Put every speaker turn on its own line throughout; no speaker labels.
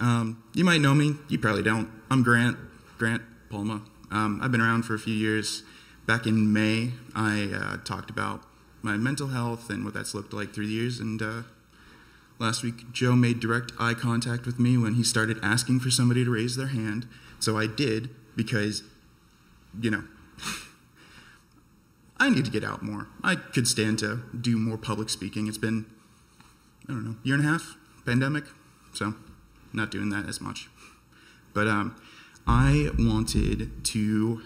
Um, you might know me, you probably don't. I'm Grant, Grant Palma. Um, I've been around for a few years. Back in May, I uh, talked about my mental health and what that's looked like through the years. And uh, last week, Joe made direct eye contact with me when he started asking for somebody to raise their hand. So I did because, you know, I need to get out more. I could stand to do more public speaking. It's been, I don't know, year and a half, pandemic, so not doing that as much. But um, I wanted to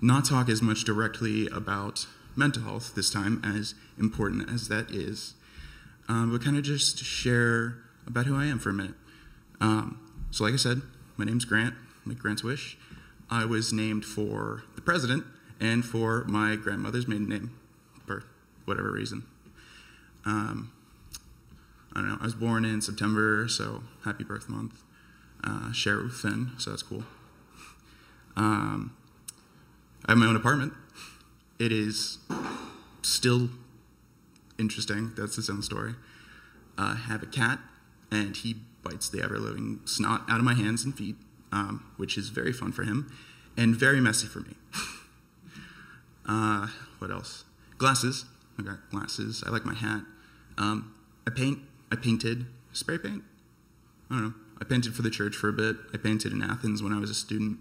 not talk as much directly about mental health this time, as important as that is, um, but kind of just share about who I am for a minute. Um, so, like I said, my name's Grant, like Grant's Wish. I was named for the president and for my grandmother's maiden name, for whatever reason. Um, I don't know. I was born in September, so happy birth month. Uh, Finn, so that's cool. Um, I have my own apartment. It is still interesting. That's its own story. Uh, have a cat, and he bites the ever living snot out of my hands and feet, um, which is very fun for him and very messy for me. uh, what else? Glasses. I got glasses. I like my hat. Um, I paint. I painted spray paint. I don't know. I painted for the church for a bit. I painted in Athens when I was a student.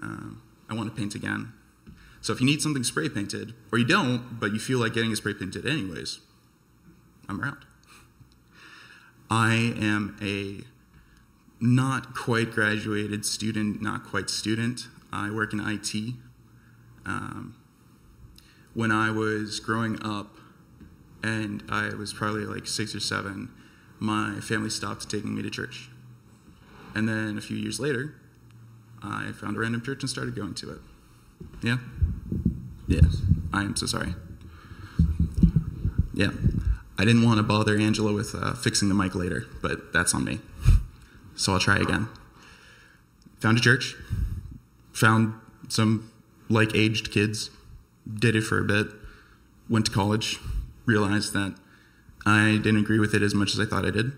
Um, I want to paint again. So if you need something spray painted, or you don't, but you feel like getting it spray painted anyways, I'm around. I am a not quite graduated student, not quite student. I work in IT. Um, when I was growing up, and I was probably like six or seven, my family stopped taking me to church. And then a few years later, I found a random church and started going to it. Yeah? Yes. I am so sorry. Yeah. I didn't want to bother Angela with uh, fixing the mic later, but that's on me. So I'll try again. Found a church, found some like aged kids, did it for a bit, went to college, realized that I didn't agree with it as much as I thought I did.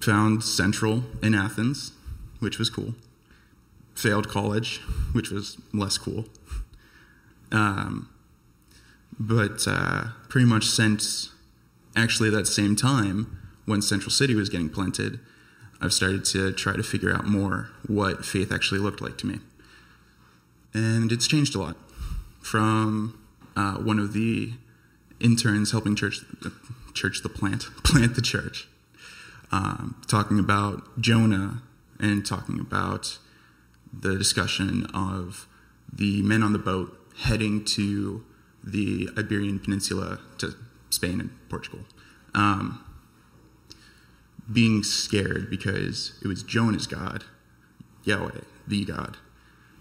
Found Central in Athens, which was cool. Failed college, which was less cool. Um, but uh, pretty much since actually that same time when Central City was getting planted, I've started to try to figure out more what faith actually looked like to me. And it's changed a lot. From uh, one of the interns helping church, church the plant, plant the church, um, talking about Jonah and talking about the discussion of the men on the boat heading to the Iberian Peninsula to Spain and Portugal. Um, being scared because it was Jonah's God, Yahweh, the God,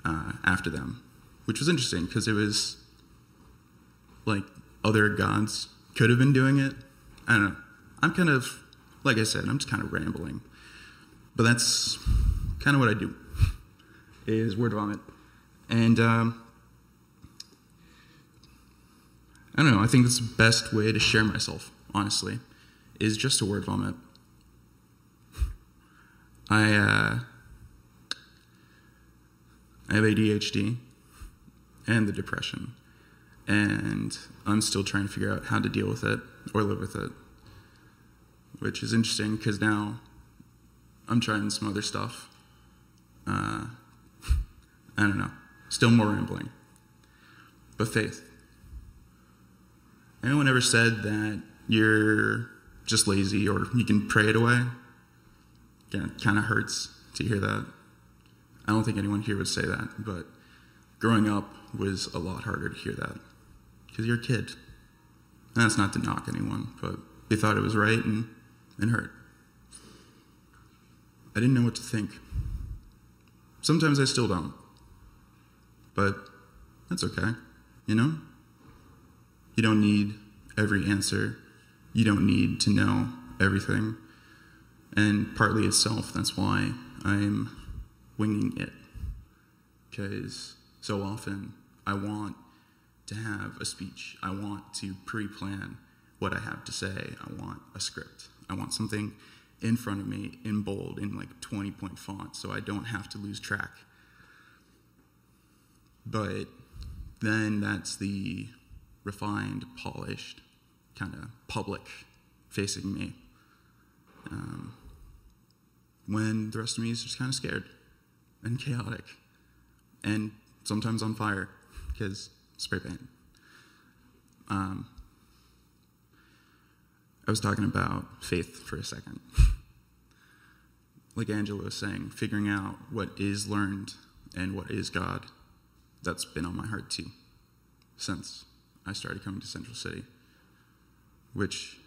uh, after them, which was interesting because it was like other gods could have been doing it. I don't know. I'm kind of, like I said, I'm just kind of rambling. But that's kind of what I do, is word vomit. And um, I don't know, I think that's the best way to share myself, honestly, is just a word vomit. I, uh, I have ADHD and the depression, and I'm still trying to figure out how to deal with it or live with it, which is interesting because now I'm trying some other stuff. Uh, I don't know, still more rambling. But faith. Anyone ever said that you're just lazy or you can pray it away? Yeah, it kind of hurts to hear that. I don't think anyone here would say that, but growing up was a lot harder to hear that because you're a kid. And that's not to knock anyone, but they thought it was right and, and hurt. I didn't know what to think. Sometimes I still don't. But that's okay, you know? You don't need every answer. You don't need to know everything. And partly itself, that's why I'm winging it. Because so often I want to have a speech, I want to pre plan what I have to say, I want a script, I want something in front of me in bold in like 20 point font so I don't have to lose track. But then that's the refined, polished, kind of public facing me. Um, when the rest of me is just kind of scared and chaotic and sometimes on fire because spray paint. Um, I was talking about faith for a second. like Angela was saying, figuring out what is learned and what is God. That's been on my heart too since I started coming to Central City, which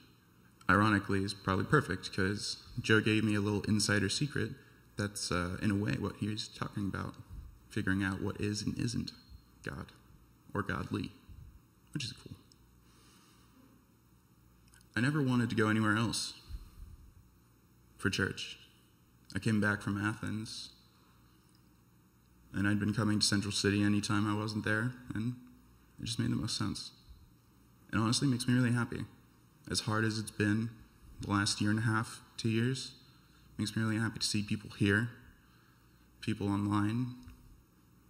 ironically is probably perfect because Joe gave me a little insider secret that's, uh, in a way, what he's talking about figuring out what is and isn't God or godly, which is cool. I never wanted to go anywhere else for church. I came back from Athens, and I'd been coming to Central City anytime I wasn't there, and it just made the most sense. It honestly makes me really happy. As hard as it's been the last year and a half, two years, makes me really happy to see people here, people online,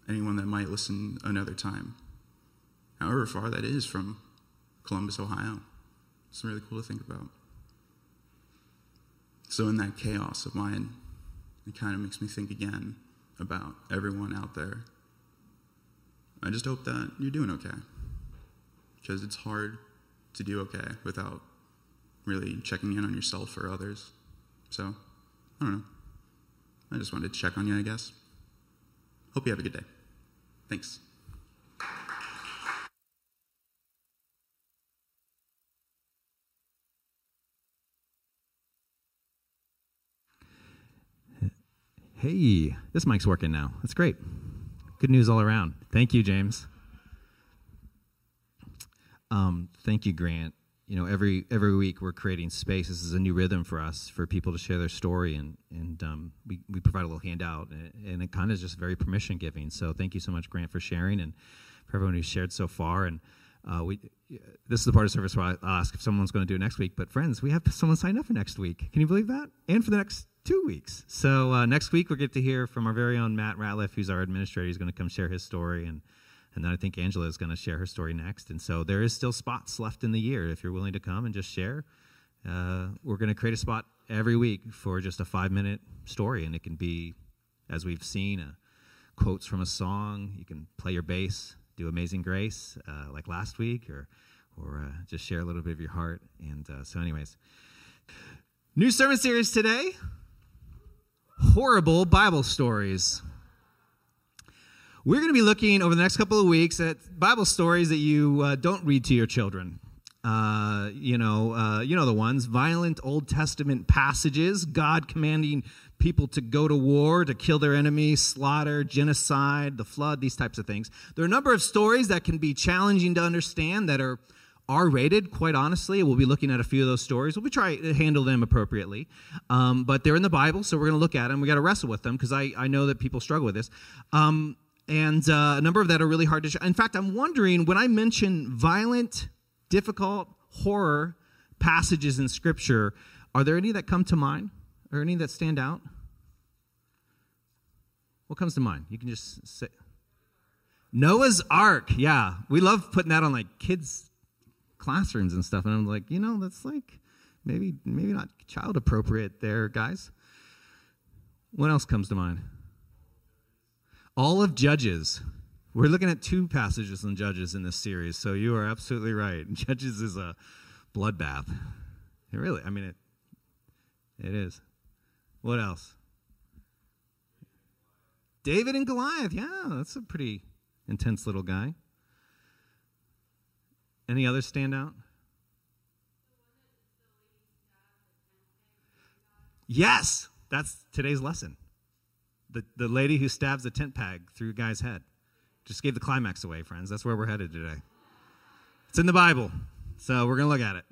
anyone that might listen another time, however far that is from Columbus, Ohio. It's really cool to think about. So, in that chaos of mine, it kind of makes me think again about everyone out there. I just hope that you're doing okay. Because it's hard to do okay without really checking in on yourself or others. So, I don't know. I just wanted to check on you, I guess. Hope you have a good day. Thanks.
Hey, this mic's working now. That's great. Good news all around. Thank you, James. Um, thank you, Grant. You know, every every week we're creating space. This is a new rhythm for us for people to share their story, and and um, we we provide a little handout, and it, and it kind of is just very permission giving. So thank you so much, Grant, for sharing, and for everyone who's shared so far. And uh, we this is the part of service where I ask if someone's going to do it next week. But friends, we have someone signed up for next week. Can you believe that? And for the next two weeks. So uh, next week we'll get to hear from our very own Matt Ratliff, who's our administrator. He's going to come share his story, and and then I think Angela is going to share her story next. And so there is still spots left in the year if you're willing to come and just share. Uh, we're going to create a spot every week for just a five minute story, and it can be, as we've seen, uh, quotes from a song. You can play your bass, do Amazing Grace uh, like last week, or or uh, just share a little bit of your heart. And uh, so, anyways, new sermon series today horrible Bible stories. We're going to be looking over the next couple of weeks at Bible stories that you uh, don't read to your children. Uh, you know, uh, you know the ones: violent Old Testament passages, God commanding people to go to war, to kill their enemies, slaughter, genocide, the flood, these types of things. There are a number of stories that can be challenging to understand that are R rated, quite honestly. We'll be looking at a few of those stories. We'll be trying to handle them appropriately. Um, but they're in the Bible, so we're going to look at them. We got to wrestle with them because I, I know that people struggle with this. Um, and uh, a number of that are really hard to. Sh- in fact, I'm wondering when I mention violent, difficult, horror passages in Scripture, are there any that come to mind or any that stand out? What comes to mind? You can just say. Noah's Ark. Yeah, we love putting that on like kids' classrooms and stuff. And I'm like, you know, that's like maybe maybe not child appropriate there, guys. What else comes to mind? All of Judges. We're looking at two passages in Judges in this series, so you are absolutely right. Judges is a bloodbath. It really, I mean, it it is. What else? David and Goliath. Yeah, that's a pretty intense little guy. Any others stand out? Yes, that's today's lesson. The, the lady who stabs a tent peg through a guy's head. Just gave the climax away, friends. That's where we're headed today. It's in the Bible, so we're going to look at it.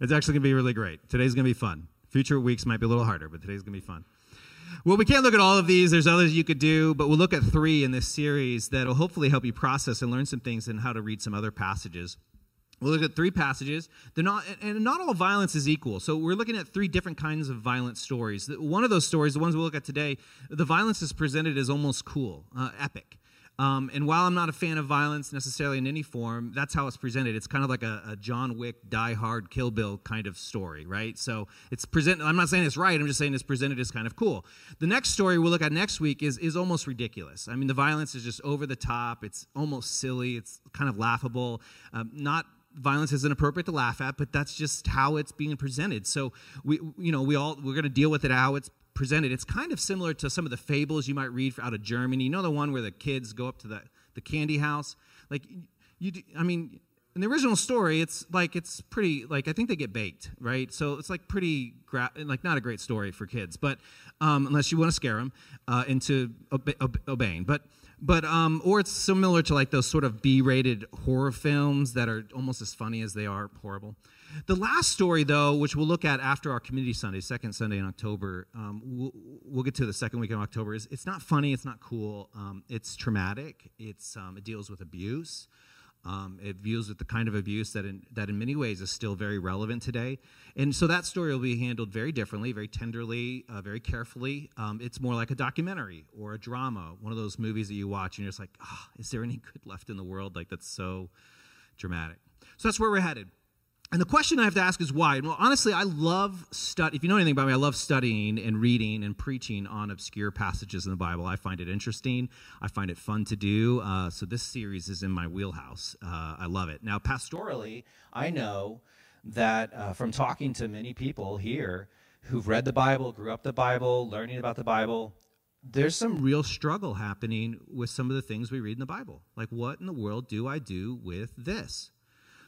It's actually going to be really great. Today's going to be fun. Future weeks might be a little harder, but today's going to be fun. Well, we can't look at all of these. There's others you could do, but we'll look at three in this series that'll hopefully help you process and learn some things and how to read some other passages. We'll look at three passages. They're not, and not all violence is equal. So we're looking at three different kinds of violent stories. One of those stories, the ones we'll look at today, the violence is presented as almost cool, uh, epic. Um, and while I'm not a fan of violence necessarily in any form, that's how it's presented. It's kind of like a, a, John Wick, Die Hard, Kill Bill kind of story, right? So it's presented. I'm not saying it's right. I'm just saying it's presented as kind of cool. The next story we'll look at next week is is almost ridiculous. I mean, the violence is just over the top. It's almost silly. It's kind of laughable. Um, not violence isn't appropriate to laugh at, but that's just how it's being presented. So we, you know, we all we're going to deal with it how it's presented. It's kind of similar to some of the fables you might read out of Germany. You know the one where the kids go up to the the candy house, like you. I mean, in the original story, it's like it's pretty like I think they get baked, right? So it's like pretty gra- like not a great story for kids, but um, unless you want to scare them uh, into obe- obe- obeying, but but um, or it's similar to like those sort of B-rated horror films that are almost as funny as they are horrible. The last story, though, which we'll look at after our community Sunday, second Sunday in October, um, we'll, we'll, get to the second week in October. Is it's not funny, it's not cool, um, it's traumatic. It's um, it deals with abuse. Um, it deals with the kind of abuse that in, that in many ways is still very relevant today. And so that story will be handled very differently, very tenderly, uh, very carefully. Um, it's more like a documentary or a drama, one of those movies that you watch and you're just like, oh, is there any good left in the world? Like, that's so dramatic. So that's where we're headed. And the question I have to ask is why? Well, honestly, I love study. If you know anything about me, I love studying and reading and preaching on obscure passages in the Bible. I find it interesting. I find it fun to do. Uh, so this series is in my wheelhouse. Uh, I love it. Now, pastorally, I know that uh, from talking to many people here who've read the Bible, grew up the Bible, learning about the Bible, there's some real struggle happening with some of the things we read in the Bible. Like, what in the world do I do with this?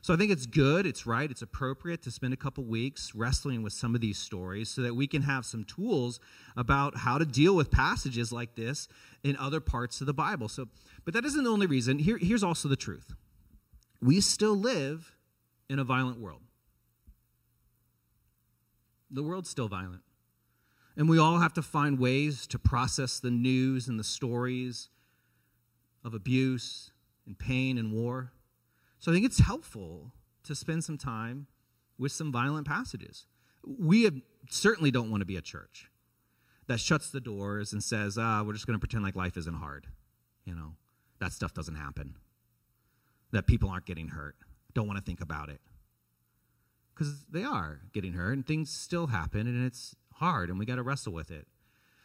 So I think it's good, it's right, it's appropriate to spend a couple weeks wrestling with some of these stories so that we can have some tools about how to deal with passages like this in other parts of the Bible. So, but that isn't the only reason. Here, here's also the truth. We still live in a violent world. The world's still violent. And we all have to find ways to process the news and the stories of abuse and pain and war. So I think it's helpful to spend some time with some violent passages. We have, certainly don't want to be a church that shuts the doors and says, ah, we're just going to pretend like life isn't hard. You know, that stuff doesn't happen. That people aren't getting hurt. Don't want to think about it. Because they are getting hurt and things still happen and it's hard and we got to wrestle with it.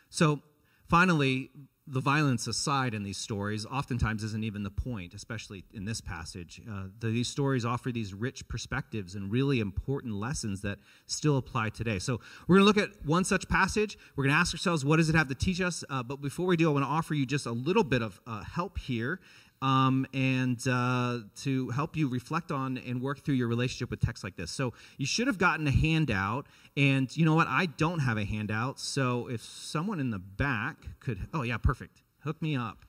So finally, the violence aside in these stories oftentimes isn't even the point, especially in this passage. Uh, the, these stories offer these rich perspectives and really important lessons that still apply today. So we're going to look at one such passage. We're going to ask ourselves, what does it have to teach us? Uh, but before we do, I want to offer you just a little bit of uh, help here um, and uh, to help you reflect on and work through your relationship with texts like this. So you should have gotten a handout, and you know what? I don't have a handout, so if someone in the back could, oh yeah, perfect, hook me up.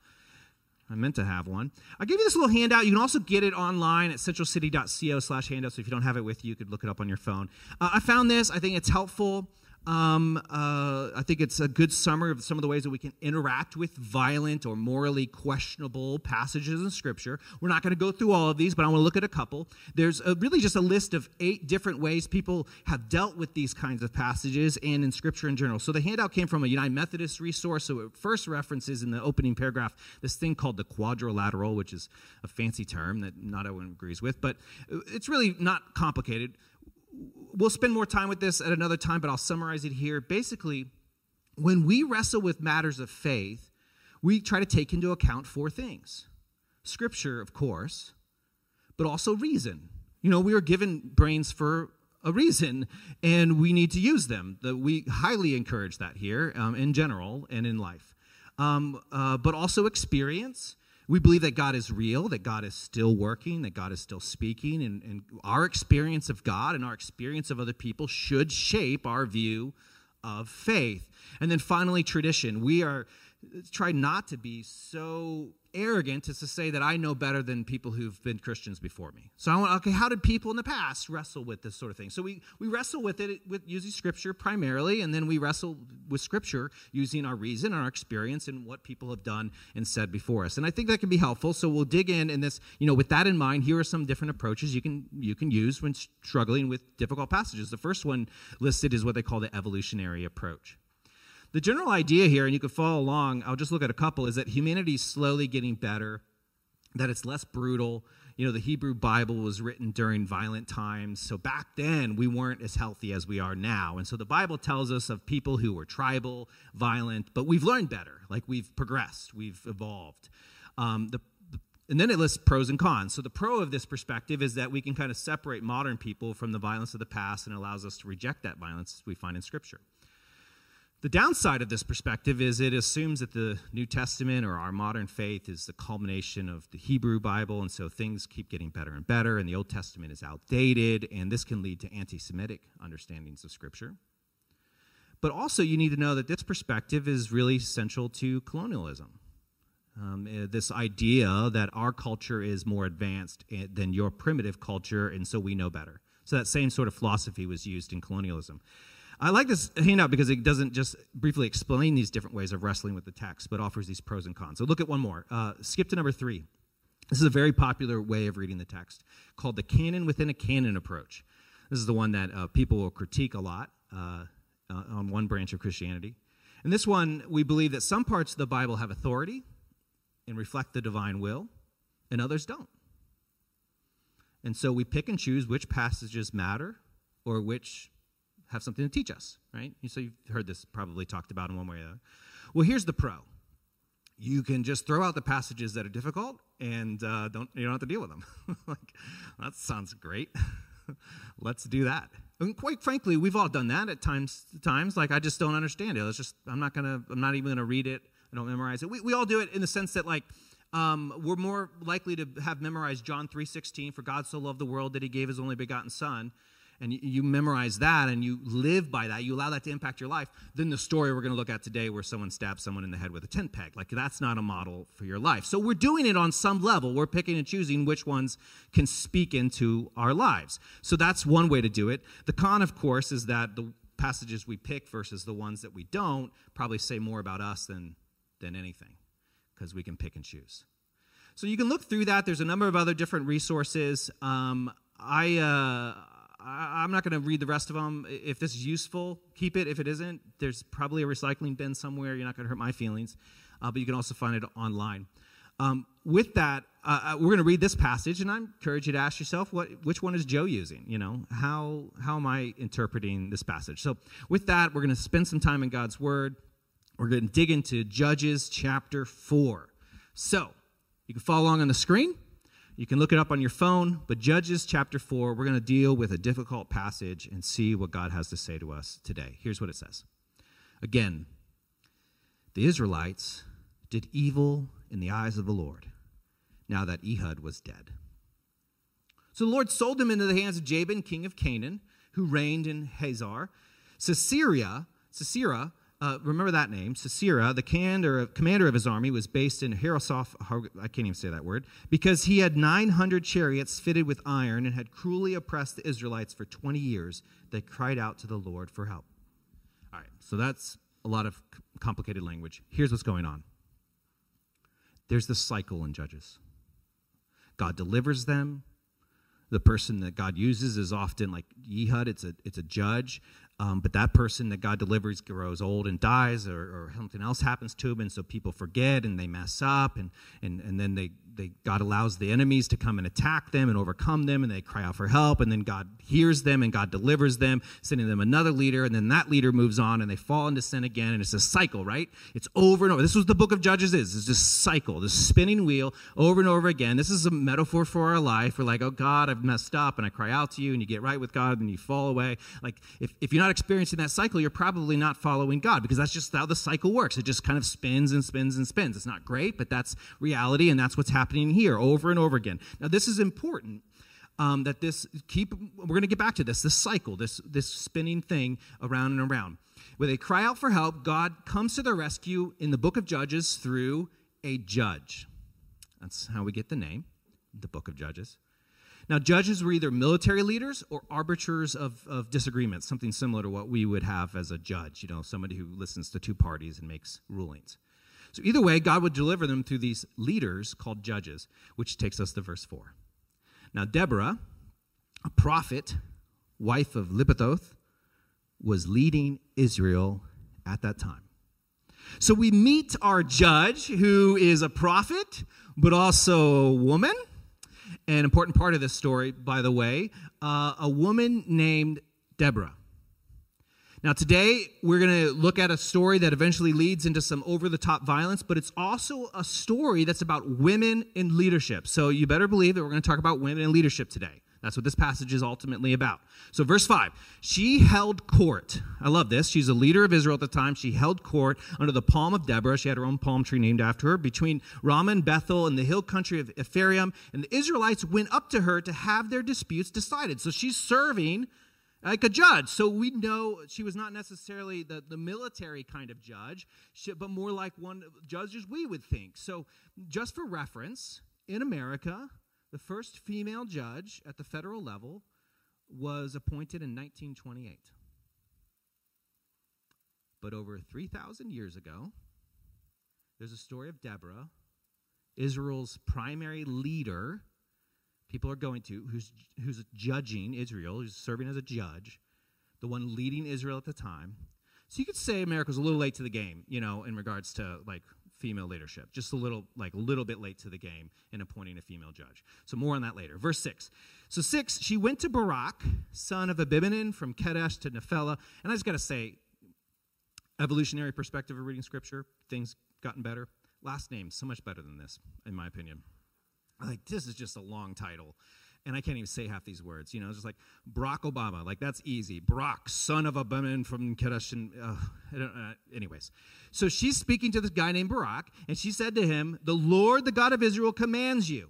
I meant to have one. I'll give you this little handout. You can also get it online at centralcity.co slash handout. So if you don't have it with you, you could look it up on your phone. Uh, I found this. I think it's helpful. Um, uh, I think it's a good summary of some of the ways that we can interact with violent or morally questionable passages in Scripture. We're not going to go through all of these, but I want to look at a couple. There's a, really just a list of eight different ways people have dealt with these kinds of passages and in Scripture in general. So the handout came from a United Methodist resource. So it first references in the opening paragraph this thing called the quadrilateral, which is a fancy term that not everyone agrees with, but it's really not complicated we'll spend more time with this at another time, but I'll summarize it here. Basically, when we wrestle with matters of faith, we try to take into account four things scripture, of course, but also reason. You know, we are given brains for a reason, and we need to use them. We highly encourage that here um, in general and in life. Um, uh, but also experience we believe that God is real, that God is still working, that God is still speaking, and, and our experience of God and our experience of other people should shape our view of faith. And then finally, tradition. We are try not to be so arrogant is to say that I know better than people who've been Christians before me. So I want, okay, how did people in the past wrestle with this sort of thing? So we, we wrestle with it with using scripture primarily, and then we wrestle with scripture using our reason and our experience and what people have done and said before us. And I think that can be helpful. So we'll dig in in this, you know, with that in mind, here are some different approaches you can you can use when struggling with difficult passages. The first one listed is what they call the evolutionary approach. The general idea here, and you can follow along, I'll just look at a couple, is that humanity is slowly getting better, that it's less brutal. You know, the Hebrew Bible was written during violent times. So back then, we weren't as healthy as we are now. And so the Bible tells us of people who were tribal, violent, but we've learned better. Like we've progressed, we've evolved. Um, the, and then it lists pros and cons. So the pro of this perspective is that we can kind of separate modern people from the violence of the past and allows us to reject that violence we find in Scripture. The downside of this perspective is it assumes that the New Testament or our modern faith is the culmination of the Hebrew Bible, and so things keep getting better and better, and the Old Testament is outdated, and this can lead to anti Semitic understandings of Scripture. But also, you need to know that this perspective is really central to colonialism. Um, uh, this idea that our culture is more advanced eh, than your primitive culture, and so we know better. So, that same sort of philosophy was used in colonialism. I like this handout because it doesn't just briefly explain these different ways of wrestling with the text, but offers these pros and cons. So look at one more. Uh, skip to number three. This is a very popular way of reading the text called the canon within a canon approach. This is the one that uh, people will critique a lot uh, uh on one branch of Christianity. In this one, we believe that some parts of the Bible have authority and reflect the divine will, and others don't. And so we pick and choose which passages matter or which have something to teach us, right? So you've heard this probably talked about in one way or the. Well, here's the pro. You can just throw out the passages that are difficult and uh, don't you don't have to deal with them. like that sounds great. Let's do that. And quite frankly, we've all done that at times. Times like I just don't understand it. It's just I'm not gonna. I'm not even gonna read it. I don't memorize it. We, we all do it in the sense that like um, we're more likely to have memorized John 3:16. For God so loved the world that He gave His only begotten Son and you, you, memorize that and you live by that, you allow that to impact your life, then the story we're going to look at today where someone stabs someone in the head with a tent peg, like that's not a model for your life. So we're doing it on some level. We're picking and choosing which ones can speak into our lives. So that's one way to do it. The con, of course, is that the passages we pick versus the ones that we don't probably say more about us than, than anything because we can pick and choose. So you can look through that. There's a number of other different resources. Um, I, uh, I, am not going to read the rest of them. If this is useful, keep it. If it isn't, there's probably a recycling bin somewhere. You're not going to hurt my feelings. Uh, but you can also find it online. Um, with that, uh, uh we're going to read this passage, and I encourage you to ask yourself, what, which one is Joe using? You know, how, how am I interpreting this passage? So with that, we're going to spend some time in God's Word. We're going to dig into Judges chapter 4. So you can follow along on the screen. You can look it up on your phone, but Judges chapter 4, we're going to deal with a difficult passage and see what God has to say to us today. Here's what it says Again, the Israelites did evil in the eyes of the Lord, now that Ehud was dead. So the Lord sold them into the hands of Jabin, king of Canaan, who reigned in Hazor. Sisera, Sisera uh, remember that name, Sisera, the commander of, commander of his army, was based in Harosoth, I can't even say that word, because he had 900 chariots fitted with iron and had cruelly oppressed the Israelites for 20 years. They cried out to the Lord for help. All right, so that's a lot of complicated language. Here's what's going on there's this cycle in Judges God delivers them. The person that God uses is often like Ehud, it's a, it's a judge. Um, but that person that God delivers grows old and dies, or, or, something else happens to him, and so people forget and they mess up, and, and, and then they, they, God allows the enemies to come and attack them and overcome them, and they cry out for help, and then God hears them and God delivers them, sending them another leader, and then that leader moves on, and they fall into sin again, and it's a cycle, right? It's over and over. This is what the book of Judges is. It's this cycle, this spinning wheel over and over again. This is a metaphor for our life. We're like, oh God, I've messed up, and I cry out to you, and you get right with God, and you fall away. Like, if, if you're not experiencing that cycle, you're probably not following God, because that's just how the cycle works. It just kind of spins and spins and spins. It's not great, but that's reality, and that's what's happening happening here over and over again. Now, this is important um, that this keep we're going to get back to this this cycle this this spinning thing around and around. Where they cry out for help god comes to their rescue in the book of judges through a judge. That's how we get the name the book of judges. Now judges were either military leaders or arbiters of, of disagreements something similar to what we would have as a judge you know somebody who listens to two parties and makes rulings so either way god would deliver them through these leaders called judges which takes us to verse 4 now, Deborah, a prophet, wife of Lapidoth, was leading Israel at that time. So we meet our judge, who is a prophet, but also a woman. An important part of this story, by the way, uh, a woman named Deborah. Now, today we're going to look at a story that eventually leads into some over the top violence, but it's also a story that's about women in leadership. So you better believe that we're going to talk about women in leadership today. That's what this passage is ultimately about. So, verse 5 She held court. I love this. She's a leader of Israel at the time. She held court under the palm of Deborah. She had her own palm tree named after her between Ramah and Bethel in the hill country of Ephraim. And the Israelites went up to her to have their disputes decided. So, she's serving like a judge. So we know she was not necessarily the, the military kind of judge, but more like one judges we would think. So, just for reference, in America, the first female judge at the federal level was appointed in 1928. But over 3,000 years ago, there's a story of Deborah, Israel's primary leader people are going to, who's, who's judging Israel, who's serving as a judge, the one leading Israel at the time. So you could say America's a little late to the game, you know, in regards to like female leadership. Just a little, like a little bit late to the game in appointing a female judge. So more on that later. Verse 6. So 6, she went to Barak, son of Abimanan, from Kadesh to Nephelah. And I just got to say, evolutionary perspective of reading scripture, things gotten better. Last name, so much better than this, in my opinion like this is just a long title and I can't even say half these words. You know, it's just like Barack Obama, like that's easy. Barack, son of a woman from Kadesh. And, uh, uh, anyways, so she's speaking to this guy named Barak and she said to him, "The Lord, the God of Israel, commands you."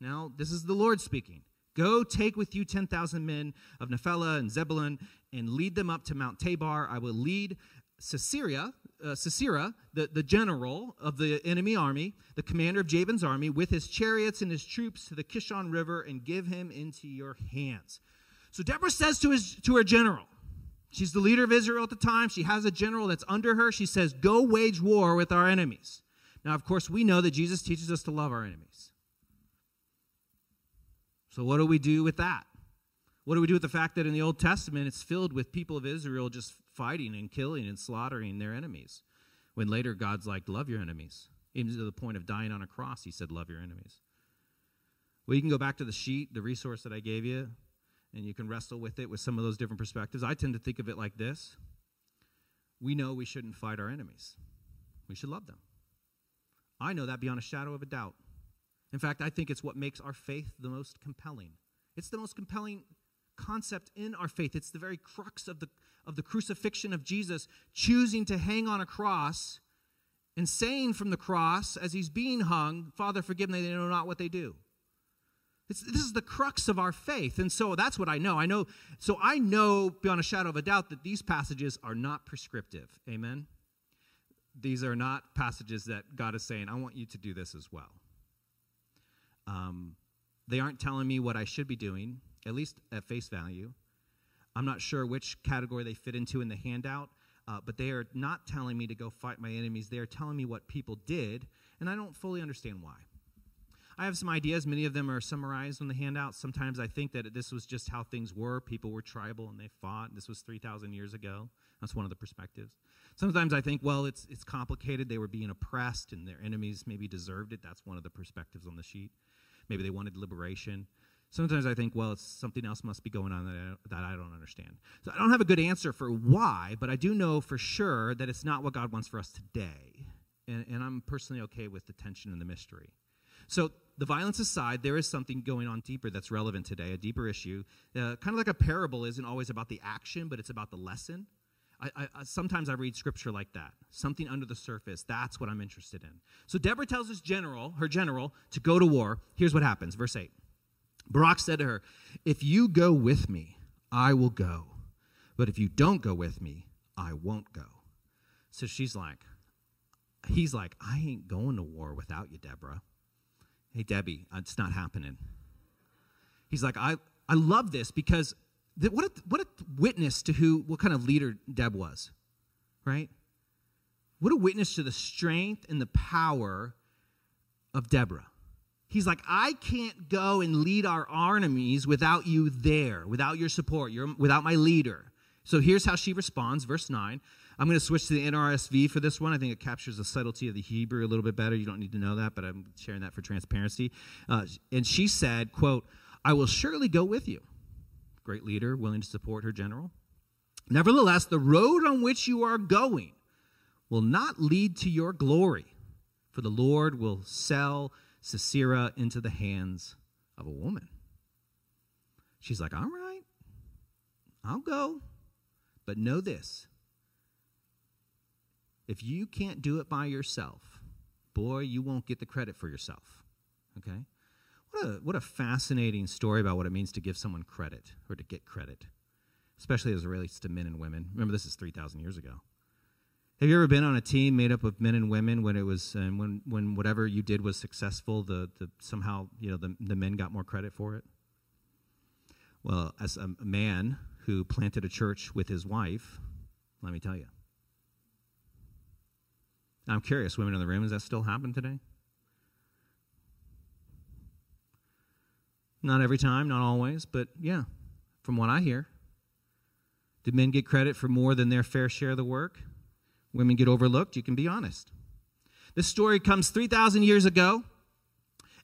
Now, this is the Lord speaking. Go take with you 10,000 men of Nephilah and Zebulun and lead them up to Mount Tabor. I will lead Sisera, uh, Sisera, the, the general of the enemy army, the commander of Jabin's army, with his chariots and his troops to the Kishon River and give him into your hands. So Deborah says to, his, to her general, she's the leader of Israel at the time. She has a general that's under her. She says, Go wage war with our enemies. Now, of course, we know that Jesus teaches us to love our enemies. So, what do we do with that? What do we do with the fact that in the Old Testament it's filled with people of Israel just fighting and killing and slaughtering their enemies. When later God's like, love your enemies. Even to the point of dying on a cross, he said, love your enemies. Well, you can go back to the sheet, the resource that I gave you, and you can wrestle with it with some of those different perspectives. I tend to think of it like this We know we shouldn't fight our enemies, we should love them. I know that beyond a shadow of a doubt. In fact, I think it's what makes our faith the most compelling. It's the most compelling concept in our faith. It's the very crux of the, of the crucifixion of Jesus, choosing to hang on a cross and saying from the cross as he's being hung, Father, forgive them, they know not what they do. It's, this is the crux of our faith. And so that's what I know. I know, so I know beyond a shadow of a doubt that these passages are not prescriptive. Amen? These are not passages that God is saying, I want you to do this as well. Um, they aren't telling me what I should be doing at least at face value. I'm not sure which category they fit into in the handout, uh, but they are not telling me to go fight my enemies. They are telling me what people did, and I don't fully understand why. I have some ideas. Many of them are summarized on the handout. Sometimes I think that this was just how things were. People were tribal and they fought. This was 3,000 years ago. That's one of the perspectives. Sometimes I think, well, it's, it's complicated. They were being oppressed and their enemies maybe deserved it. That's one of the perspectives on the sheet. Maybe they wanted liberation. Sometimes I think, well, it's something else must be going on that I, that I don't understand. So I don't have a good answer for why, but I do know for sure that it's not what God wants for us today. And, and I'm personally okay with the tension and the mystery. So, the violence aside, there is something going on deeper that's relevant today, a deeper issue. Uh, kind of like a parable isn't always about the action, but it's about the lesson. I, I, sometimes I read scripture like that, something under the surface. That's what I'm interested in. So Deborah tells his general, her general, to go to war. Here's what happens, verse eight. Barak said to her, If you go with me, I will go. But if you don't go with me, I won't go. So she's like, He's like, I ain't going to war without you, Deborah. Hey, Debbie, it's not happening. He's like, I, I love this because th- what, a, what a witness to who, what kind of leader Deb was, right? What a witness to the strength and the power of Deborah. He's like, I can't go and lead our armies without you there, without your support, your, without my leader. So here's how she responds, verse 9. I'm going to switch to the NRSV for this one. I think it captures the subtlety of the Hebrew a little bit better. You don't need to know that, but I'm sharing that for transparency. Uh, and she said, quote, I will surely go with you. Great leader, willing to support her general. Nevertheless, the road on which you are going will not lead to your glory, for the Lord will sell Sisera into the hands of a woman. She's like, All right, I'll go. But know this if you can't do it by yourself, boy, you won't get the credit for yourself. Okay? What a, what a fascinating story about what it means to give someone credit or to get credit, especially as it relates to men and women. Remember, this is 3,000 years ago. Have you ever been on a team made up of men and women when it was and when when whatever you did was successful, the, the somehow you know the, the men got more credit for it? Well, as a man who planted a church with his wife, let me tell you. I'm curious, women in the room, does that still happen today? Not every time, not always, but yeah, from what I hear. Did men get credit for more than their fair share of the work? Women get overlooked, you can be honest. This story comes 3,000 years ago,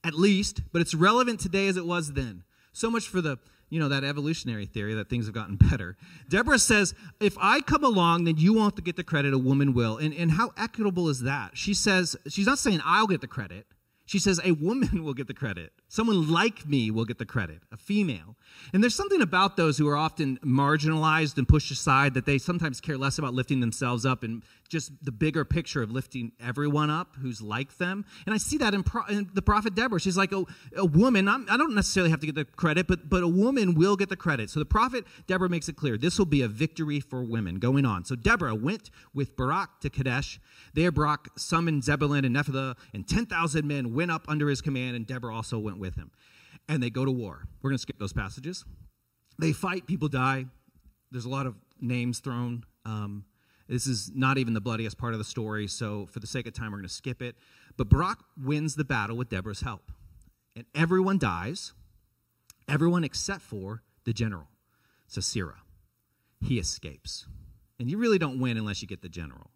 at least, but it's relevant today as it was then. So much for the, you know, that evolutionary theory that things have gotten better. Deborah says, if I come along, then you won't get the credit, a woman will. And, and how equitable is that? She says, she's not saying I'll get the credit. She says, a woman will get the credit. Someone like me will get the credit, a female. And there's something about those who are often marginalized and pushed aside that they sometimes care less about lifting themselves up and just the bigger picture of lifting everyone up who's like them. And I see that in, Pro- in the prophet Deborah. She's like, a, a woman, I'm, I do not necessarily have to get the credit, but, but a woman will get the credit. So the prophet Deborah makes it clear this will be a victory for women going on. So Deborah went with Barak to Kadesh. There, Barak summoned Zebulun and Nephthalah, and 10,000 men went up under his command, and Deborah also went with him. And they go to war. We're going to skip those passages. They fight, people die. There's a lot of names thrown. Um, this is not even the bloodiest part of the story, so for the sake of time, we're going to skip it. But Barak wins the battle with Deborah's help. And everyone dies, everyone except for the general, Sisera. He escapes. And you really don't win unless you get the general.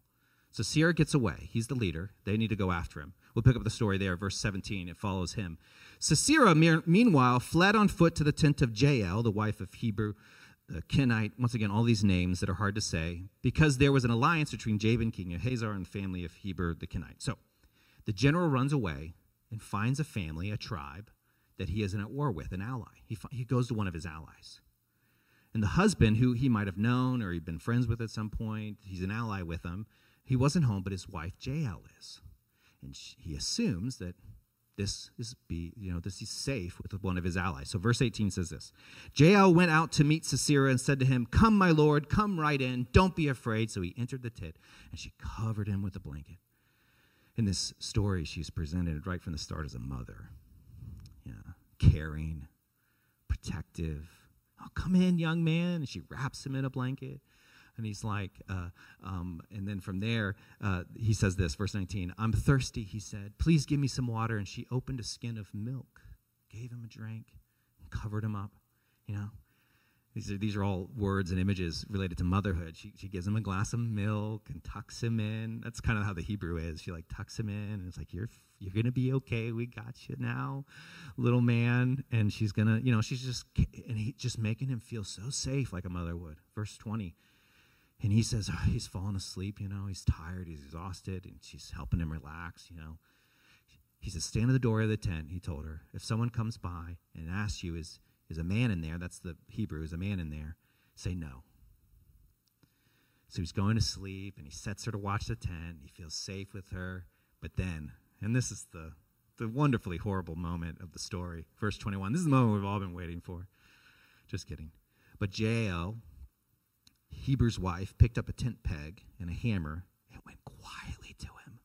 Sisera gets away. He's the leader. They need to go after him. We'll pick up the story there, verse 17. It follows him. Sisera, meanwhile, fled on foot to the tent of Jael, the wife of Heber uh, Kenite, once again, all these names that are hard to say, because there was an alliance between Jabin, king of Hazor, and the family of Heber the Kenite. So the general runs away and finds a family, a tribe, that he isn't at war with, an ally. He, he goes to one of his allies. And the husband, who he might have known or he'd been friends with at some point, he's an ally with him. He wasn't home, but his wife Jael is. And she, he assumes that this is be you know this is safe with one of his allies. So verse 18 says this jael went out to meet sisera and said to him come my lord come right in. Don't be afraid. So he entered the tent and she covered him with a blanket. In this story she's presented right from the start as a mother. Yeah caring protective. Oh come in young man. And she wraps him in a blanket and he's like, uh, um, and then from there, uh, he says this, verse 19, I'm thirsty, he said. Please give me some water. And she opened a skin of milk, gave him a drink, and covered him up. You know, these are, these are all words and images related to motherhood. She, she gives him a glass of milk and tucks him in. That's kind of how the Hebrew is. She like tucks him in and it's like, you're, you're going to be okay. We got you now, little man. And she's going to, you know, she's just, and he, just making him feel so safe like a mother would. Verse 20. And he says oh, he's fallen asleep, you know, he's tired, he's exhausted, and she's helping him relax, you know. He says, Stand at the door of the tent, he told her. If someone comes by and asks you, Is, is a man in there? That's the Hebrew, is a man in there? Say no. So he's going to sleep and he sets her to watch the tent. He feels safe with her. But then, and this is the the wonderfully horrible moment of the story. Verse 21. This is the moment we've all been waiting for. Just kidding. But Jael, Heber's wife, picked up a tent peg and a hammer and went quietly to him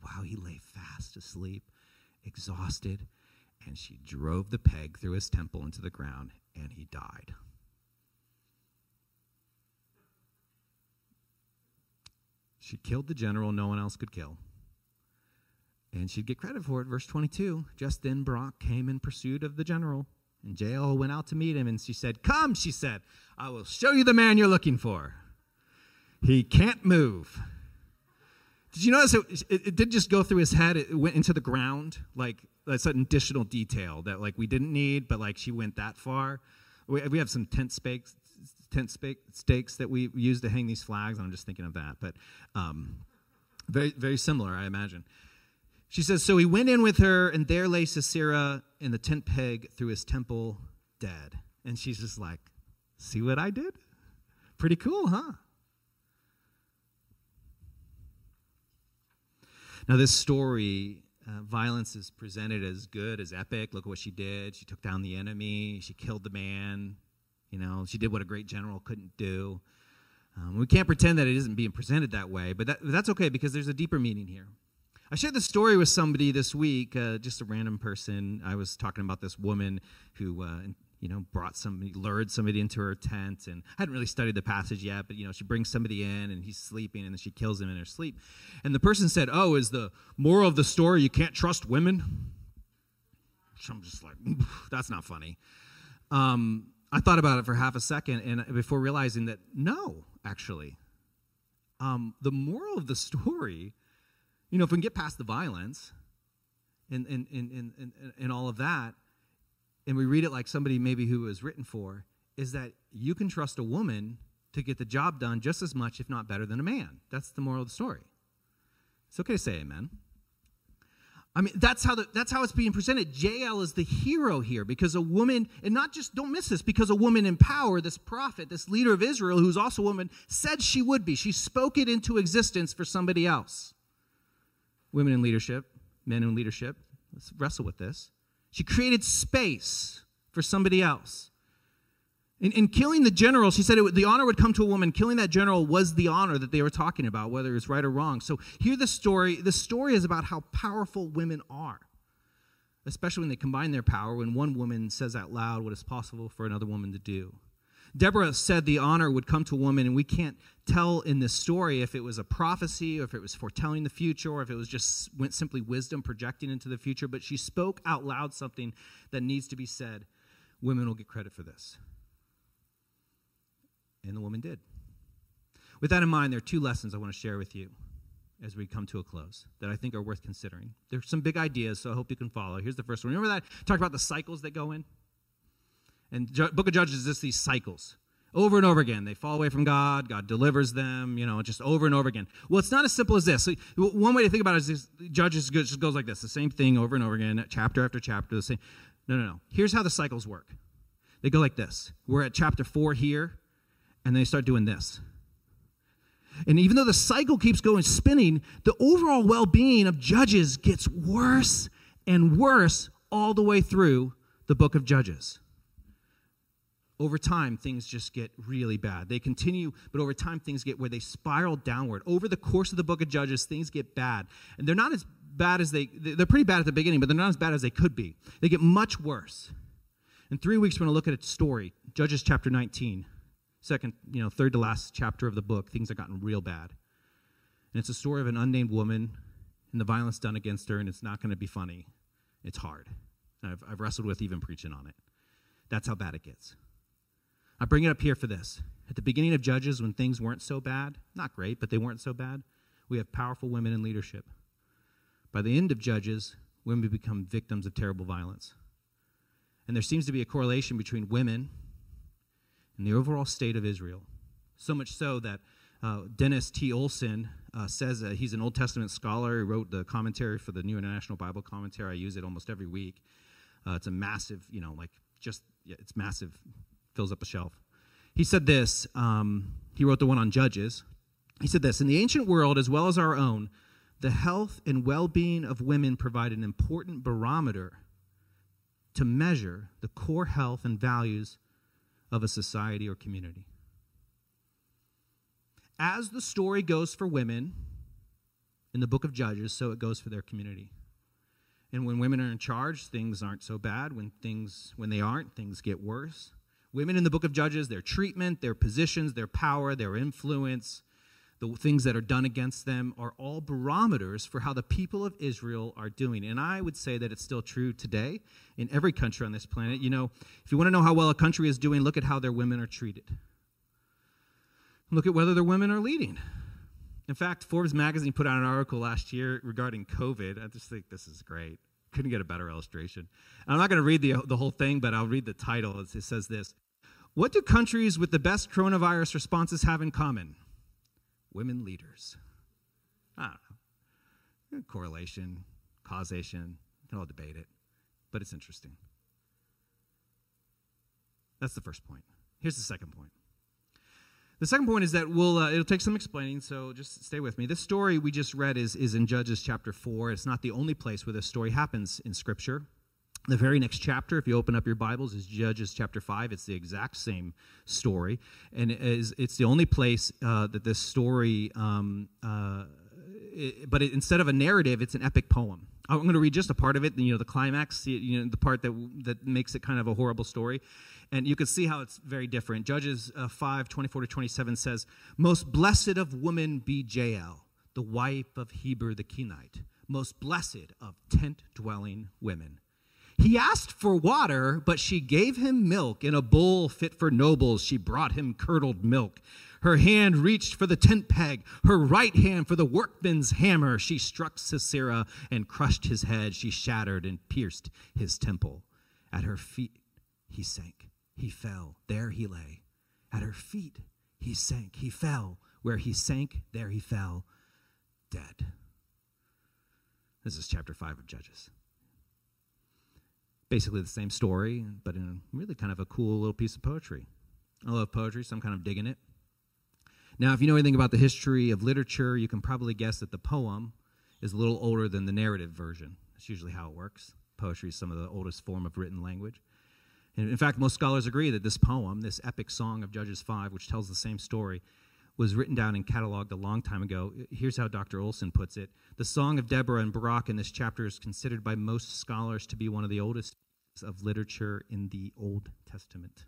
while he lay fast asleep, exhausted, and she drove the peg through his temple into the ground, and he died. She killed the general no one else could kill. And she'd get credit for it. Verse 22 Just then Barak came in pursuit of the general. And Jael went out to meet him, and she said, Come, she said, I will show you the man you're looking for. He can't move. Did you notice it, it, it did just go through his head? It went into the ground. Like, that's an additional detail that, like, we didn't need, but, like, she went that far. We, we have some tent stakes, tent stakes that we use to hang these flags. I'm just thinking of that. But um, very, very similar, I imagine. She says, So he went in with her, and there lay Sisera in the tent peg through his temple, dead. And she's just like, See what I did? Pretty cool, huh? Now, this story, uh, violence is presented as good, as epic. Look at what she did. She took down the enemy, she killed the man. You know, she did what a great general couldn't do. Um, we can't pretend that it isn't being presented that way, but that, that's okay because there's a deeper meaning here. I shared the story with somebody this week, uh, just a random person. I was talking about this woman who, uh, you know, brought somebody, lured somebody into her tent, and I hadn't really studied the passage yet, but you know, she brings somebody in, and he's sleeping, and then she kills him in her sleep. And the person said, "Oh, is the moral of the story you can't trust women?" So I'm just like, that's not funny. Um, I thought about it for half a second, and before realizing that no, actually, um, the moral of the story you know, if we can get past the violence and, and, and, and, and, all of that, and we read it like somebody maybe who was written for, is that you can trust a woman to get the job done just as much, if not better, than a man. That's the moral of the story. It's okay to say amen. I mean, that's how the, that's how it's being presented. Jael is the hero here because a woman, and not just don't miss this, because a woman in power, this prophet, this leader of Israel, who's also a woman, said she would be. She spoke it into existence for somebody else women in leadership, men in leadership. Let's wrestle with this. She created space for somebody else. In, in killing the general, she said it, the honor would come to a woman. Killing that general was the honor that they were talking about, whether it's right or wrong. So hear the story. The story is about how powerful women are, especially when they combine their power, when one woman says out loud what is possible for another woman to do. Deborah said the honor would come to a woman, and we can't tell in this story if it was a prophecy or if it was foretelling the future or if it was just went simply wisdom projecting into the future. But she spoke out loud something that needs to be said. Women will get credit for this. And the woman did. With that in mind, there are two lessons I want to share with you as we come to a close that I think are worth considering. There's some big ideas, so I hope you can follow. Here's the first one. Remember that? Talk about the cycles that go in? And Book of Judges is just these cycles. Over and over again, they fall away from God. God delivers them, you know, just over and over again. Well, it's not as simple as this. So, one way to think about it is this, Judges just goes like this the same thing over and over again, chapter after chapter, the same. No, no, no. Here's how the cycles work they go like this. We're at chapter four here, and they start doing this. And even though the cycle keeps going spinning, the overall well being of Judges gets worse and worse all the way through the book of Judges over time things just get really bad. They continue but over time things get where they spiral downward. Over the course of the book of judges things get bad. And they're not as bad as they they're pretty bad at the beginning but they're not as bad as they could be. They get much worse. In three weeks we're going to look at a story judges chapter 19 second you know third to last chapter of the book. Things have gotten real bad. And it's a story of an unnamed woman and the violence done against her and it's not going to be funny. It's hard. I've, I've wrestled with even preaching on it. That's how bad it gets I bring it up here for this. At the beginning of Judges, when things weren't so bad, not great, but they weren't so bad, we have powerful women in leadership. By the end of Judges, women become victims of terrible violence. And there seems to be a correlation between women and the overall state of Israel. So much so that uh, Dennis T. Olson uh, says he's an Old Testament scholar. He wrote the commentary for the New International Bible Commentary. I use it almost every week. Uh, it's a massive, you know, like just, yeah, it's massive fills up a shelf. He said this. Um, he wrote the one on Judges. He said this In the ancient world, as well as our own, the health and well being of women provide an important barometer to measure the core health and values of a society or community. As the story goes for women in the book of Judges, so it goes for their community. And when women are in charge, things aren't so bad. When things when they aren't, things get worse. Women in the book of Judges, their treatment, their positions, their power, their influence, the things that are done against them are all barometers for how the people of Israel are doing. And I would say that it's still true today in every country on this planet. You know, if you want to know how well a country is doing, look at how their women are treated. Look at whether their women are leading. In fact, Forbes magazine put out an article last year regarding COVID. I just think this is great. Couldn't get a better illustration. And I'm not going to read the, the whole thing, but I'll read the title. It says this What do countries with the best coronavirus responses have in common? women leaders. I don't know. Eh, correlation, causation, you can all debate it, but it's interesting. That's the first point. Here's the second point. The second point is that we'll, uh, it'll take some explaining, so just stay with me. This story we just read is, is in Judges chapter 4. It's not the only place where this story happens in Scripture. The very next chapter, if you open up your Bibles, is Judges chapter 5. It's the exact same story. And it is, it's the only place uh, that this story, um, uh, it, but it, instead of a narrative, it's an epic poem. I'm going to read just a part of it, you know, the climax, you know, the part that, that makes it kind of a horrible story. And you can see how it's very different. Judges uh, 5, 24 to 27 says, Most blessed of women be Jael, the wife of Heber the Kenite, most blessed of tent dwelling women. He asked for water, but she gave him milk. In a bowl fit for nobles, she brought him curdled milk. Her hand reached for the tent peg, her right hand for the workman's hammer. She struck Sisera and crushed his head. She shattered and pierced his temple. At her feet he sank. He fell. There he lay. At her feet he sank. He fell. Where he sank, there he fell, dead. This is chapter 5 of Judges basically the same story, but in really kind of a cool little piece of poetry. I love poetry, so I'm kind of digging it. Now, if you know anything about the history of literature, you can probably guess that the poem is a little older than the narrative version. That's usually how it works. Poetry is some of the oldest form of written language. And in fact, most scholars agree that this poem, this epic song of Judges 5, which tells the same story, was written down and cataloged a long time ago. Here's how Dr. Olson puts it The Song of Deborah and Barak in this chapter is considered by most scholars to be one of the oldest of literature in the Old Testament.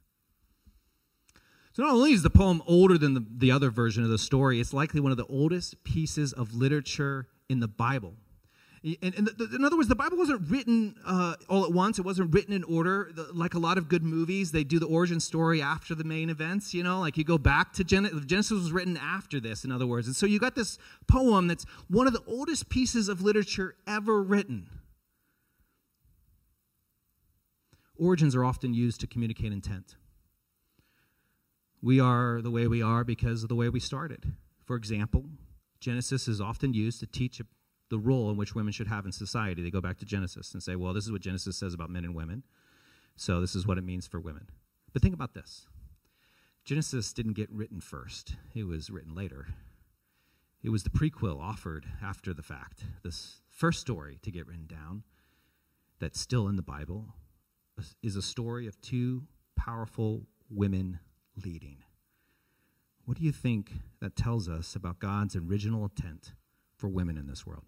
So, not only is the poem older than the, the other version of the story, it's likely one of the oldest pieces of literature in the Bible. And, and the, in other words, the Bible wasn't written uh, all at once. It wasn't written in order. The, like a lot of good movies, they do the origin story after the main events. You know, like you go back to Gen- Genesis was written after this. In other words, and so you got this poem that's one of the oldest pieces of literature ever written. Origins are often used to communicate intent. We are the way we are because of the way we started. For example, Genesis is often used to teach the role in which women should have in society. They go back to Genesis and say, well, this is what Genesis says about men and women, so this is what it means for women. But think about this Genesis didn't get written first, it was written later. It was the prequel offered after the fact. This first story to get written down that's still in the Bible is a story of two powerful women leading. What do you think that tells us about God's original intent for women in this world?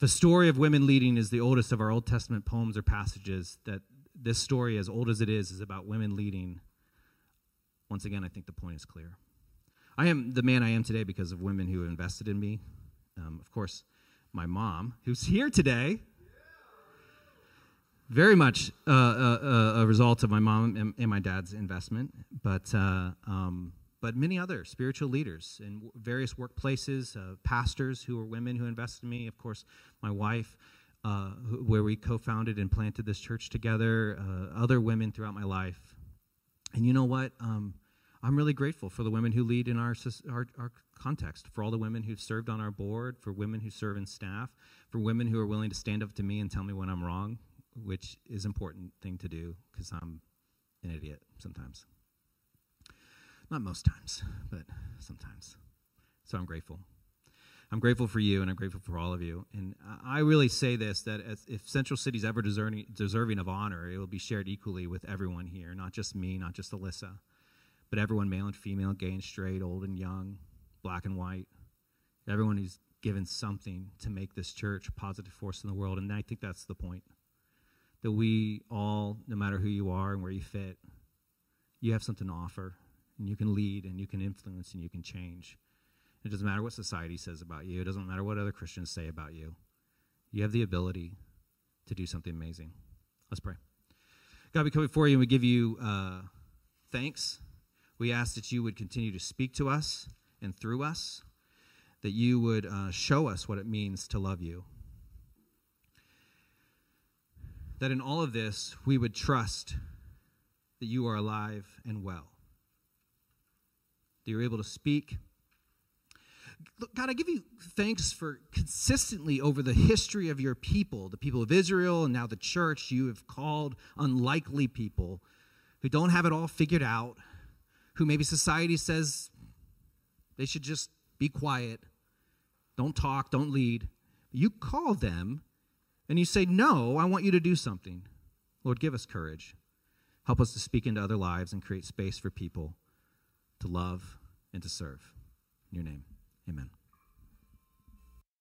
The story of women leading is the oldest of our Old Testament poems or passages. That this story, as old as it is, is about women leading. Once again, I think the point is clear. I am the man I am today because of women who invested in me. Um, of course, my mom, who's here today, very much uh, uh, uh, a result of my mom and, and my dad's investment, but uh, um, but many other spiritual leaders in various workplaces, uh, pastors who were women who invested in me. Of course, my wife, uh, where we co-founded and planted this church together. Other women throughout my life, and you know what? Um, I'm really grateful for the women who lead in our, our, our context, for all the women who've served on our board, for women who serve in staff, for women who are willing to stand up to me and tell me when I'm wrong, which is important thing to do because I'm an idiot sometimes. Not most times, but sometimes. So I'm grateful. I'm grateful for you and I'm grateful for all of you. And I really say this that if Central City's ever deserving, deserving of honor, it will be shared equally with everyone here, not just me, not just Alyssa, but everyone male and female, gay and straight, old and young, black and white. Everyone who's given something to make this church a positive force in the world. And I think that's the point. That we all, no matter who you are and where you fit, you have something to offer, and you can lead, and you can influence, and you can change. It doesn't matter what society says about you. It doesn't matter what other Christians say about you. You have the ability to do something amazing. Let's pray. God, we come before you and we give you uh, thanks. We ask that you would continue to speak to us and through us, that you would uh, show us what it means to love you. That in all of this, we would trust that you are alive and well, that you're able to speak God, I give you thanks for consistently over the history of your people, the people of Israel, and now the church, you have called unlikely people who don't have it all figured out, who maybe society says they should just be quiet, don't talk, don't lead. You call them and you say, No, I want you to do something. Lord, give us courage. Help us to speak into other lives and create space for people to love and to serve. In your name. Amen.